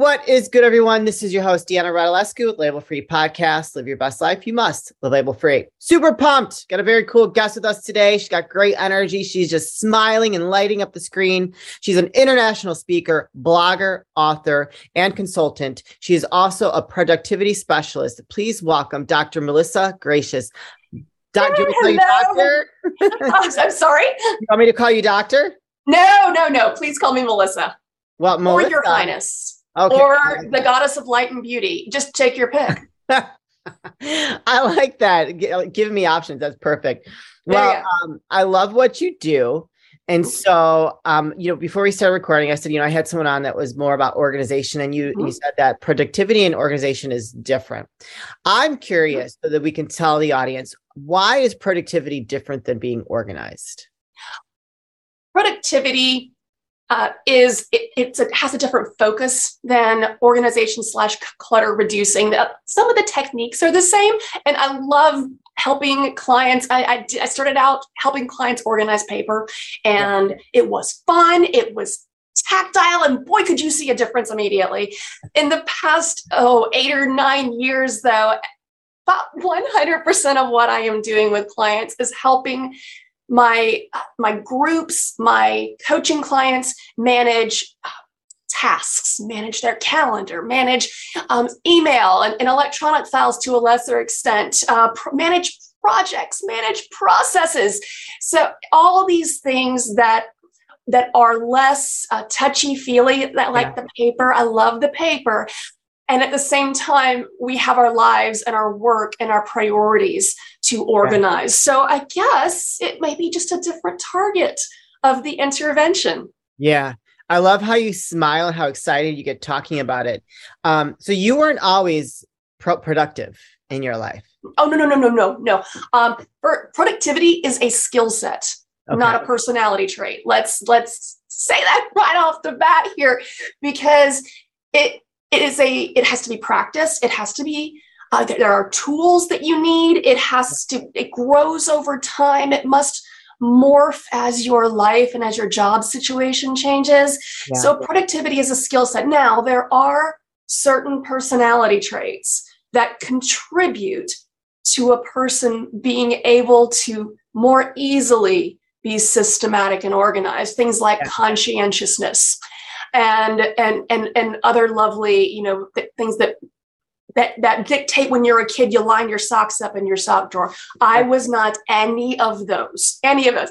What is good, everyone? This is your host, Deanna Radulescu with Label Free Podcast. Live your best life. You must live label free. Super pumped. Got a very cool guest with us today. She's got great energy. She's just smiling and lighting up the screen. She's an international speaker, blogger, author, and consultant. She is also a productivity specialist. Please welcome Dr. Melissa Gratias. Doctor, doctor? I'm sorry. You want me to call you doctor? No, no, no. Please call me Melissa. Well, Melissa. Or your highness. Okay. Or the goddess of light and beauty. Just take your pick. I like that. Give me options. That's perfect. Well, um, I love what you do. And so, um, you know, before we started recording, I said, you know, I had someone on that was more about organization, and you mm-hmm. you said that productivity and organization is different. I'm curious so that we can tell the audience why is productivity different than being organized? Productivity uh, is it, a, has a different focus than organization slash clutter reducing. Some of the techniques are the same, and I love helping clients. I, I, I started out helping clients organize paper, and it was fun. It was tactile, and boy, could you see a difference immediately. In the past, oh, eight or nine years, though, about 100% of what I am doing with clients is helping my my groups my coaching clients manage tasks manage their calendar manage um, email and, and, electronic files to a lesser extent uh, pr- manage projects manage processes so all these things that that are less uh, touchy feely that like yeah. the paper i love the paper and at the same time we have our lives and our work and our priorities to organize. So i guess it may be just a different target of the intervention. Yeah. I love how you smile and how excited you get talking about it. Um, so you weren't always pro- productive in your life. Oh no no no no no no. Um, productivity is a skill set okay. not a personality trait. Let's let's say that right off the bat here because it it is a it has to be practiced. It has to be uh, there are tools that you need. It has to it grows over time. It must morph as your life and as your job situation changes. Yeah. so productivity is a skill set. Now there are certain personality traits that contribute to a person being able to more easily be systematic and organized. Things like yeah. conscientiousness and and and and other lovely you know th- things that that that dictate when you're a kid you line your socks up in your sock drawer. I was not any of those any of those.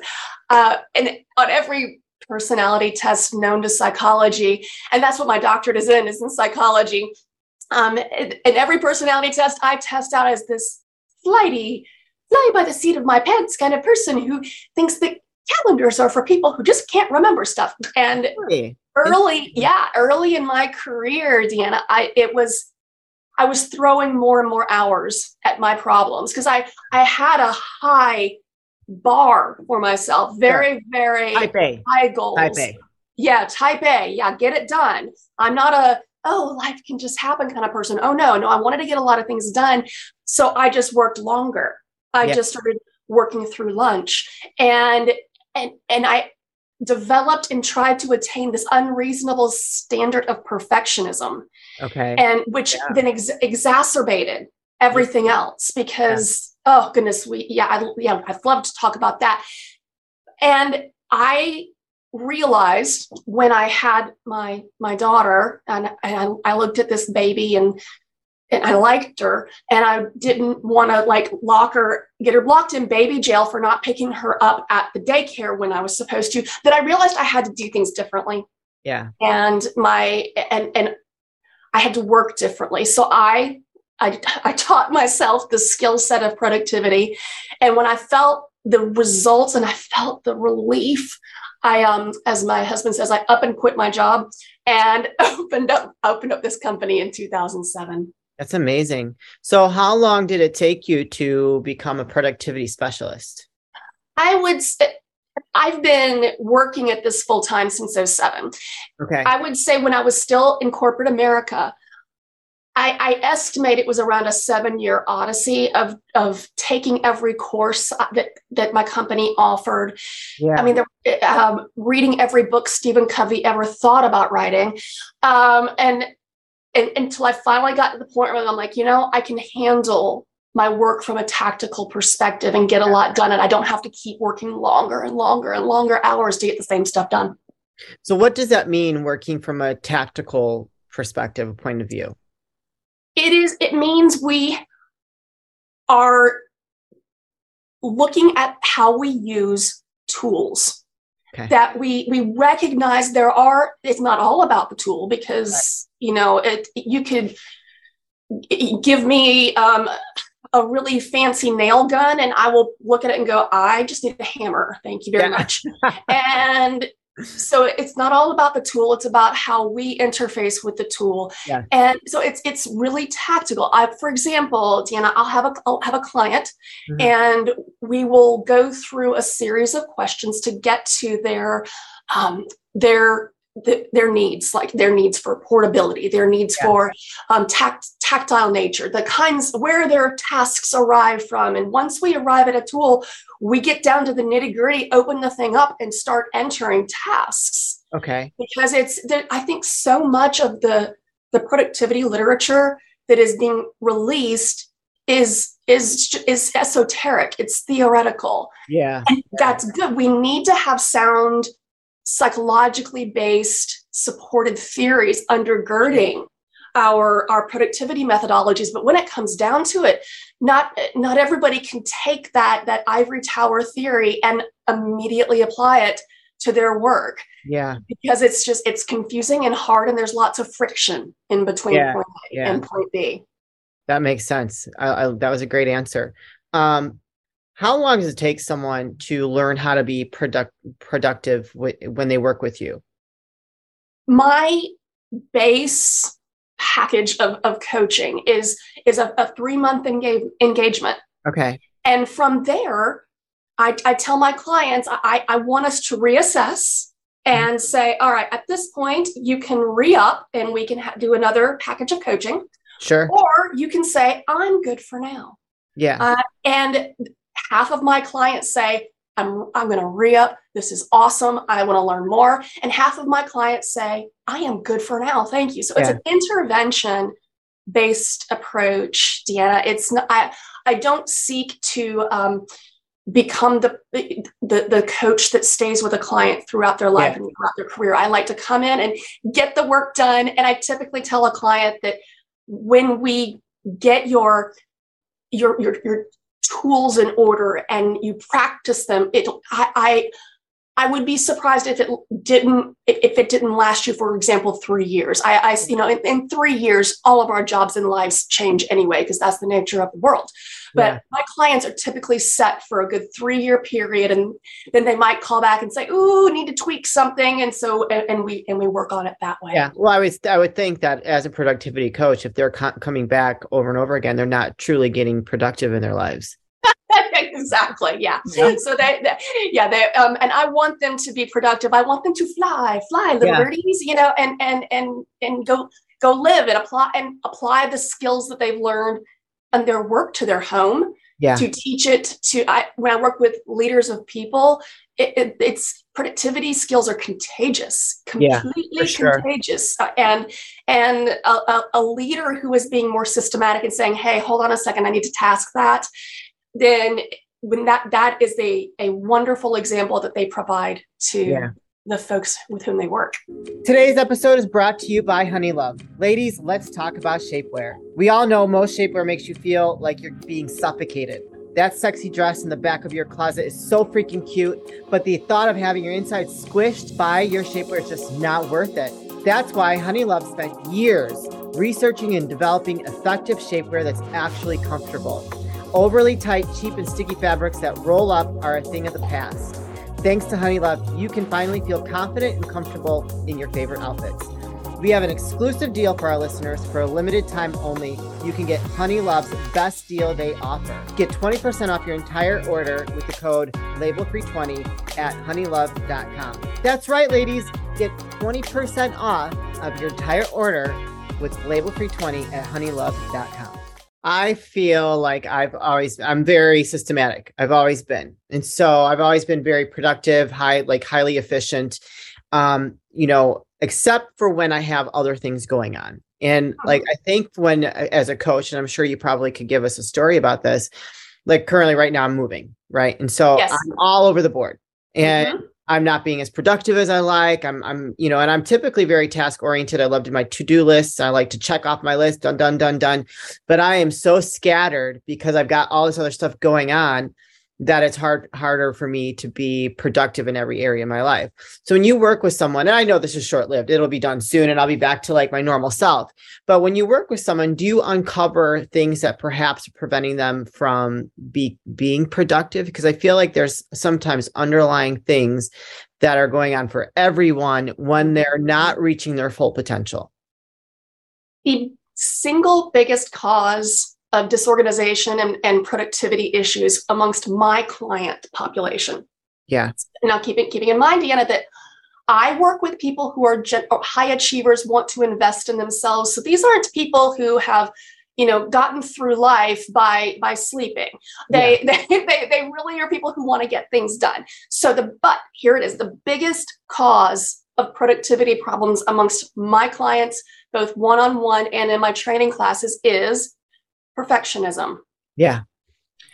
Uh, and on every personality test known to psychology and that's what my doctorate is in is in psychology um, and, and every personality test i test out as this flighty fly by the seat of my pants kind of person who thinks that calendars are for people who just can't remember stuff and really? early yeah early in my career deanna i it was i was throwing more and more hours at my problems because i i had a high bar for myself very sure. very type a. high goals type a. yeah type a yeah get it done i'm not a oh life can just happen kind of person oh no no i wanted to get a lot of things done so i just worked longer i yeah. just started working through lunch and and and i developed and tried to attain this unreasonable standard of perfectionism. Okay. And which yeah. then ex- exacerbated everything else because yeah. oh goodness, we yeah, I yeah, I'd love to talk about that. And I realized when I had my my daughter and, and I looked at this baby and and I liked her and I didn't want to like lock her, get her blocked in baby jail for not picking her up at the daycare when I was supposed to, that I realized I had to do things differently. Yeah. And my, and, and I had to work differently. So I, I, I taught myself the skill set of productivity. And when I felt the results and I felt the relief, I, um, as my husband says, I up and quit my job and opened up, opened up this company in 2007. That's amazing. So, how long did it take you to become a productivity specialist? I would say I've been working at this full time since 07. Okay. I would say when I was still in corporate America, I, I estimate it was around a seven year odyssey of, of taking every course that, that my company offered. Yeah. I mean, the, um, reading every book Stephen Covey ever thought about writing. Um, and and, until I finally got to the point where I'm like, you know, I can handle my work from a tactical perspective and get a lot done. And I don't have to keep working longer and longer and longer hours to get the same stuff done. So, what does that mean working from a tactical perspective, point of view? It is, it means we are looking at how we use tools. Okay. That we we recognize there are it's not all about the tool because right. you know it you could give me um, a really fancy nail gun and I will look at it and go, I just need a hammer. Thank you very yeah. much. and so it's not all about the tool it's about how we interface with the tool yeah. and so it's it's really tactical i for example deanna i'll have a i'll have a client mm-hmm. and we will go through a series of questions to get to their um, their the, their needs, like their needs for portability, their needs yeah. for um, tact, tactile nature, the kinds where their tasks arrive from. And once we arrive at a tool, we get down to the nitty gritty, open the thing up, and start entering tasks. Okay. Because it's, I think, so much of the the productivity literature that is being released is is is esoteric. It's theoretical. Yeah. And that's good. We need to have sound psychologically based supported theories undergirding our our productivity methodologies. But when it comes down to it not not everybody can take that that ivory tower theory and immediately apply it to their work. Yeah. Because it's just it's confusing and hard and there's lots of friction in between yeah, point a yeah. and point b. That makes sense. I, I, that was a great answer. Um how long does it take someone to learn how to be product, productive w- when they work with you? My base package of, of coaching is is a, a three month engage, engagement. Okay. And from there, I, I tell my clients I, I want us to reassess and mm-hmm. say, all right, at this point, you can re up and we can ha- do another package of coaching. Sure. Or you can say, I'm good for now. Yeah. Uh, and half of my clients say, I'm, I'm going to re up. This is awesome. I want to learn more. And half of my clients say, I am good for now. Thank you. So yeah. it's an intervention based approach, Deanna. It's not, I, I don't seek to um, become the, the, the coach that stays with a client throughout their life yeah. and throughout their career. I like to come in and get the work done. And I typically tell a client that when we get your your your your tools in order and you practice them it I, I I would be surprised if it didn't if it didn't last you, for example, three years. I, I you know, in, in, three years, all of our jobs and lives change anyway because that's the nature of the world. But yeah. my clients are typically set for a good three year period, and then they might call back and say, "Ooh, need to tweak something," and so and, and we and we work on it that way. Yeah. Well, I would I would think that as a productivity coach, if they're co- coming back over and over again, they're not truly getting productive in their lives. exactly. Yeah. yeah. So they, they, yeah, they, um, and I want them to be productive. I want them to fly, fly, little yeah. birdies, you know, and, and, and, and go, go live and apply and apply the skills that they've learned and their work to their home. Yeah. To teach it to, I, when I work with leaders of people, it, it, it's productivity skills are contagious, completely yeah, sure. contagious. Uh, and and a, a, a leader who is being more systematic and saying, "Hey, hold on a second, I need to task that," then when that that is a, a wonderful example that they provide to yeah. the folks with whom they work. Today's episode is brought to you by Honeylove. Ladies, let's talk about shapewear. We all know most shapewear makes you feel like you're being suffocated. That sexy dress in the back of your closet is so freaking cute, but the thought of having your insides squished by your shapewear is just not worth it. That's why Honeylove spent years researching and developing effective shapewear that's actually comfortable. Overly tight, cheap, and sticky fabrics that roll up are a thing of the past. Thanks to Honeylove, you can finally feel confident and comfortable in your favorite outfits. We have an exclusive deal for our listeners for a limited time only. You can get Honeylove's best deal they offer. Get 20% off your entire order with the code labelfree20 at honeylove.com. That's right, ladies. Get 20% off of your entire order with labelfree20 at honeylove.com. I feel like I've always I'm very systematic. I've always been. And so I've always been very productive, high like highly efficient. Um, you know, except for when I have other things going on. And like, I think when, as a coach, and I'm sure you probably could give us a story about this, like currently right now I'm moving, right? And so Yes. I'm all over the board and Mhm. I'm not being as productive as I like. I'm, I'm, you know, and I'm typically very task oriented. I love to my to do lists. I like to check off my list, done, done, done, done. But I am so scattered because I've got all this other stuff going on that it's hard harder for me to be productive in every area of my life. So when you work with someone, and I know this is short lived, it'll be done soon, and I'll be back to like my normal self. But when you work with someone, do you uncover things that perhaps are preventing them from be being productive? Because I feel like there's sometimes underlying things that are going on for everyone when they're not reaching their full potential. The single biggest cause of disorganization and, and productivity issues amongst my client population. Yeah. Now, keeping keeping in mind, Deanna, that I work with people who are gen- high achievers, want to invest in themselves. So these aren't people who have, you know, gotten through life by by sleeping. They they, they they really are people who want to get things done. So the but here it is, the biggest cause of productivity problems amongst my clients, both one on one and in my training classes, is perfectionism Yeah.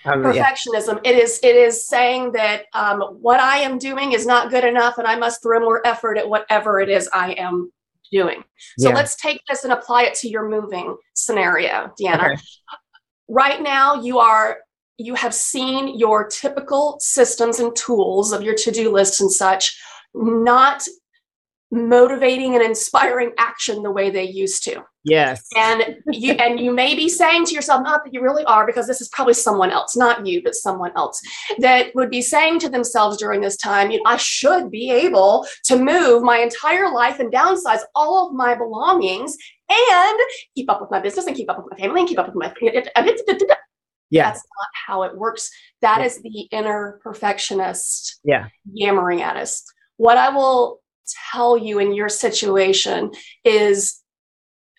Um, yeah. perfectionism it is it is saying that um, what i am doing is not good enough and i must throw more effort at whatever it is i am doing so Yeah. let's take this and apply it to your moving scenario deanna Okay. right now you are you have seen your typical systems and tools of your to-do lists and such not motivating and inspiring action the way they used to Yes. and you and you may be saying to yourself not that you really are because this is probably someone else not you but someone else that would be saying to themselves during this time i should be able to move my entire life and downsize all of my belongings and keep up with my business and keep up with my family and keep up with my Yeah. that's not how it works That Yeah. is the inner perfectionist Yeah. yammering at us. What I will tell you in your situation is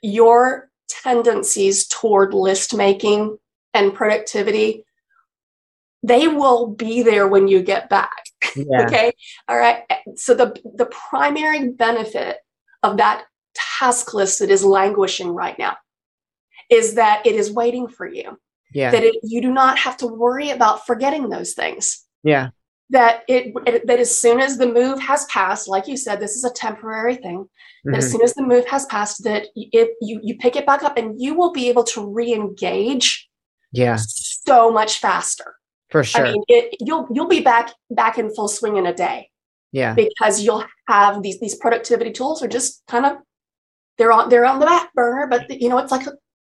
your tendencies toward list making and productivity they will be there when you get back Yeah. okay all right so the the primary benefit of that task list that is languishing right now is that it is waiting for you Yeah. that it, you do not have to worry about forgetting those things Yeah. That it, that as soon as the move has passed like you said this is a temporary thing that as Mhm. soon as the move has passed that it you you pick it back up and you will be able to re-engage Yeah. so much faster For sure. i mean it, you'll you'll be back back in full swing in a day yeah. because you'll have these these productivity tools are just kind of they're on they're on the back burner but you know it's like a,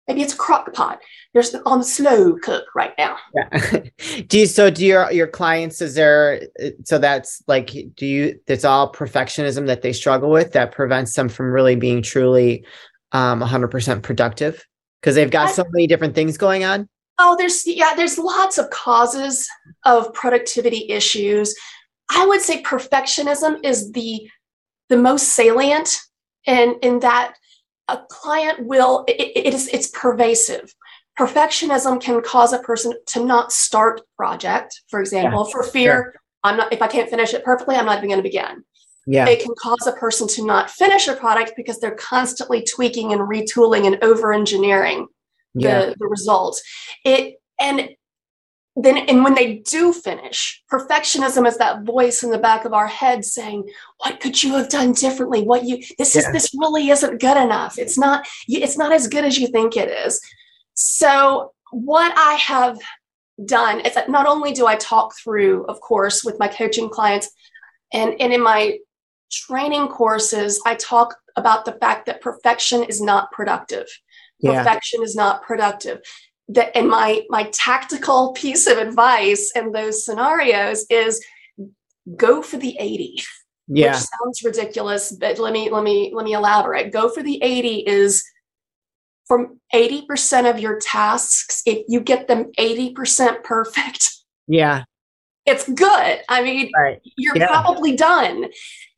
maybe it's a crock pot there's on slow cook right now Yeah. do you so do your your clients is there so that's like do you it's all perfectionism that they struggle with that prevents them from really being truly um 100% productive because they've got I- so many different things going on Oh, there's yeah, there's lots of causes of productivity issues. I would say perfectionism is the the most salient, and in that a client will it, it- is it's pervasive. Perfectionism can cause a person to not start a project, for example, for fear I'm not if I can't finish it perfectly, I'm not even going to begin yeah it can cause a person to not finish a product because they're constantly tweaking and retooling and over engineering the, yeah the result. It and then and when they do finish, perfectionism is that voice in the back of our head saying, "What could you have done differently? What you this is this really isn't good enough. It's not it's not as good as you think it is." So what I have done is that not only do I talk through, of course, with my coaching clients, and and in my training courses, I talk about the fact that perfection is not productive yeah perfection is not productive that and my my tactical piece of advice in those scenarios is go for the 80 yeah. which sounds ridiculous but let me let me let me elaborate. Go for the 80 is from 80% of your tasks if you get them 80% perfect yeah. it's good. I mean right. you're Yeah. probably done.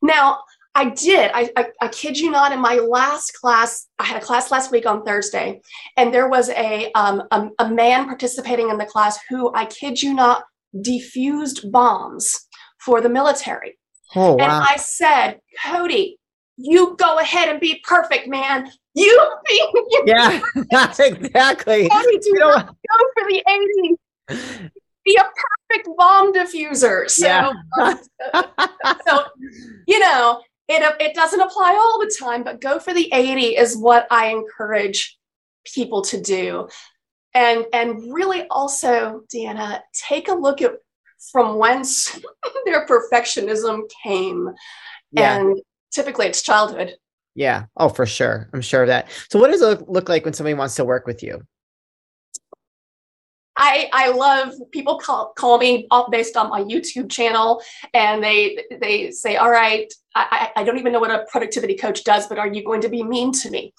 Now, I did. I, I, I kid you not. In my last class, I had a class last week on Thursday, and there was a um, a, a man participating in the class who, I kid you not, defused bombs for the military. oh wow. And I said, Cody, you go ahead and be perfect, man. You be you Yeah, exactly. Cody, you know, go for the 80. Be a perfect bomb diffuser. So, Yeah. um, so you know, it it doesn't apply all the time, but go for the 80 is what I encourage people to do. And and really also, Deanna, take a look at from whence their perfectionism came. yeah. And typically it's childhood. Yeah. Oh, for sure. I'm sure of that. So, what does it look, like when somebody wants to work with you? I I love people call call me off based on my YouTube channel, and they they say, "All right, I, I I don't even know what a productivity coach does, but are you going to be mean to me?"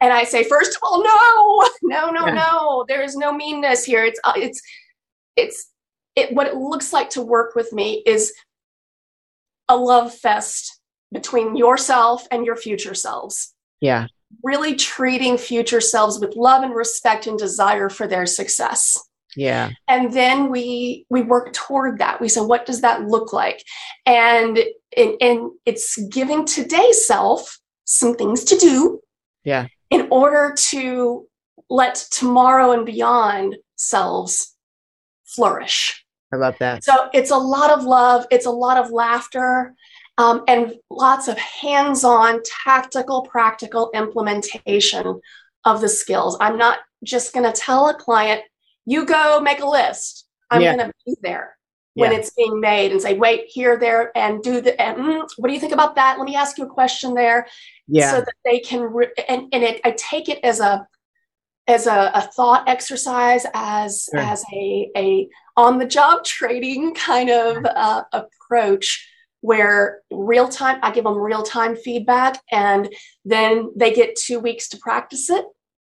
And I say, first of all, no, no, no, Yeah. no. There is no meanness here. It's uh, it's it's it. What it looks like to work with me is a love fest between yourself and your future selves Yeah. really treating future selves with love and respect and desire for their success Yeah. and then we we work toward that we say what does that look like and and, and it's giving today's self some things to do Yeah. in order to let tomorrow and beyond selves flourish I love that. so it's a lot of love, it's a lot of laughter, um, and lots of hands on, tactical, practical implementation of the skills. I'm not just going to tell a client, you go make a list. I'm Yeah. going to be there when Yeah. it's being made and say, wait, here, there, and do the, and, mm, what do you think about that? Let me ask you a question there Yeah. so that they can re- and, and it, i take it as a as a, a thought exercise as Sure. as a a on the job training kind of uh, approach where real time i give them real time feedback and then they get two weeks to practice it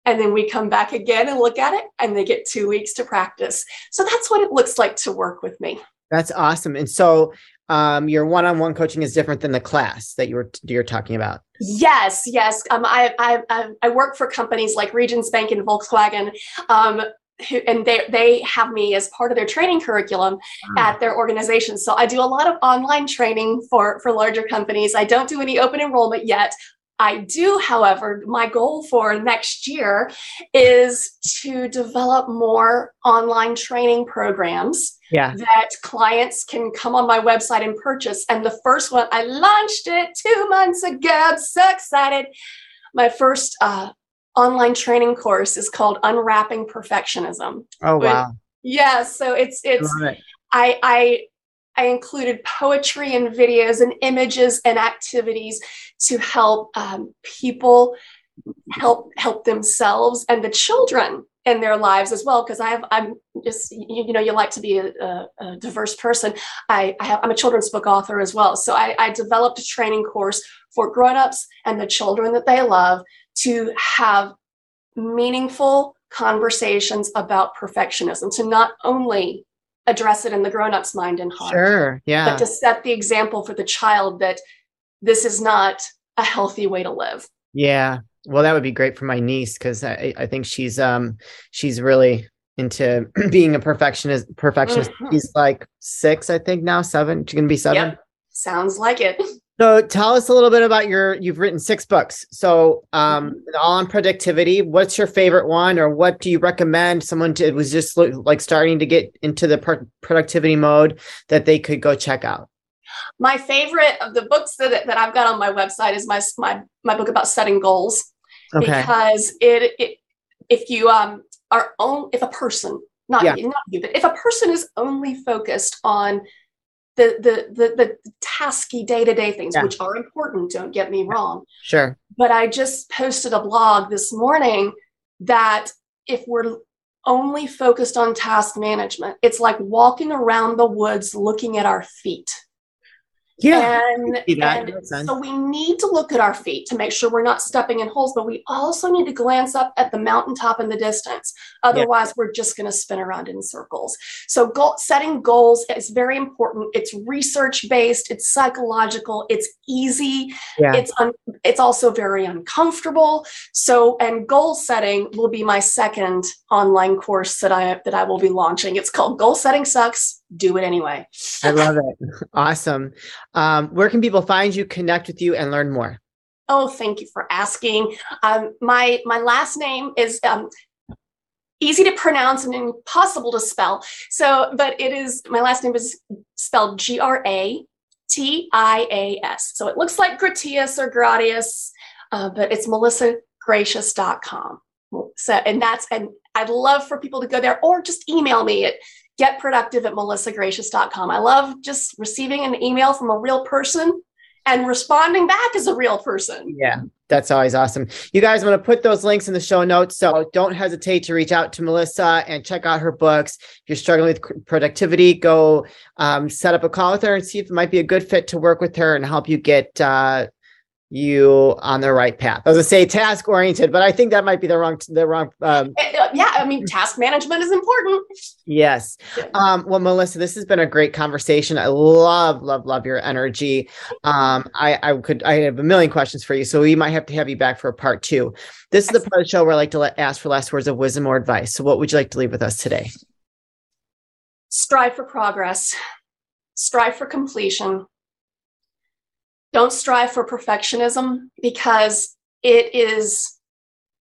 and then we come back again and look at it and they get two weeks to practice so that's what it looks like to work with me That's awesome. And so, um, your one-on-one coaching is different than the class that you were you're talking about. Yes, yes. Um, I, I, I, I work for companies like Regions Bank and Volkswagen, um, who, and they, they have me as part of their training curriculum at their organization. So I do a lot of online training for, for larger companies. I don't do any open enrollment yet. I do, however, my goal for next year is to develop more online training programs Yeah. that clients can come on my website and purchase. And the first one, I launched it two months ago. I'm so excited. My first uh, online training course is called Unwrapping Perfectionism. Oh wow. Yeah, so it's it's. I I I included poetry and videos and images and activities to help um, people help help themselves and the children in their lives as well. Because I have I'm just you, you know you like to be a, a, a diverse person. I, I have I'm a children's book author as well. So I, I developed a training course for grown-ups and the children that they love to have meaningful conversations about perfectionism to not only address it in the grown-up's mind and heart Sure. Yeah. but to set the example for the child that this is not a healthy way to live Yeah. Well, that would be great for my niece because I, I think she's um she's really into being a perfectionist perfectionist. Mhm. She's like six, I think now, seven. She's gonna be seven. Yep. sounds like it So tell us a little bit about your you've written six books. So um Mm-hmm. all on productivity. What's your favorite one or what do you recommend someone to was just like starting to get into the pro- productivity mode that they could go check out? my favorite of the books that, that i've got on my website is my my, my book about setting goals Okay. because it, it if you um are on if a person not Yeah. you not you but if a person is only focused on the the the, the tasky day-to-day things Yeah. which are important don't get me wrong Sure. but I just posted a blog this morning that if we're only focused on task management, it's like walking around the woods looking at our feet. Yeah. And, and so we need to look at our feet to make sure we're not stepping in holes, but we also need to glance up at the mountaintop in the distance. Otherwise, we're just going to spin around in circles. So goal, setting goals is very important. It's research based, it's psychological, it's easy, Yeah. it's un, it's also very uncomfortable. So and goal setting will be my second online course that I that I will be launching. It's called Goal Setting Sucks. Do it anyway. I love it. Awesome. Um, where can people find you, connect with you, and learn more? Oh, thank you for asking. Um, my my last name is um, easy to pronounce and impossible to spell. So, but it is my last name is spelled G R A T I A S. So it looks like Gratias or Gratias, uh, but it's melissagratias.com. So, and that's, and I'd love for people to go there or just email me at getproductive at melissagratias.com. I love just receiving an email from a real person and responding back as a real person. Yeah, that's always awesome. You guys, I'm going to put those links in the show notes. So don't hesitate to reach out to Melissa and check out her books. If you're struggling with productivity, go um, set up a call with her and see if it might be a good fit to work with her and help you get uh, you on the right path. I was gonna say task oriented, but I think that might be the wrong the wrong. Um, eh, eh, yeah, I mean, task management is important. Yes. Um, well, Melissa, this has been a great conversation. I love, love, love your energy. Um, I, I could, I have a million questions for you, so we might have to have you back for a part two. This is the part of the show where I like to let, ask for last words of wisdom or advice. So, what would you like to leave with us today? Strive for progress. Strive for completion don't strive for perfectionism because it is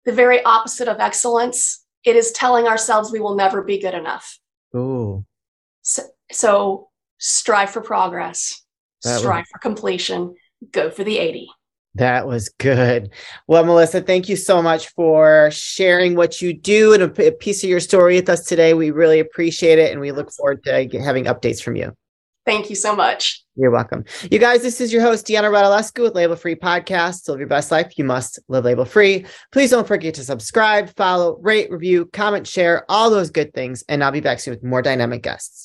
the very opposite of excellence. It is telling ourselves we will never be good enough. Ooh. So, so strive for progress, that strive was- for completion, go for the 80. That was good. Well, Melissa, thank you so much for sharing what you do and a, piece of your story with us today. We really appreciate it and we look forward to having updates from you. Thank you so much. You're welcome. You guys, this is your host, Deanna Radulescu with Label Free Podcast. To live your best life, you must live label free. Please don't forget to subscribe, follow, rate, review, comment, share, all those good things. And I'll be back soon with more dynamic guests.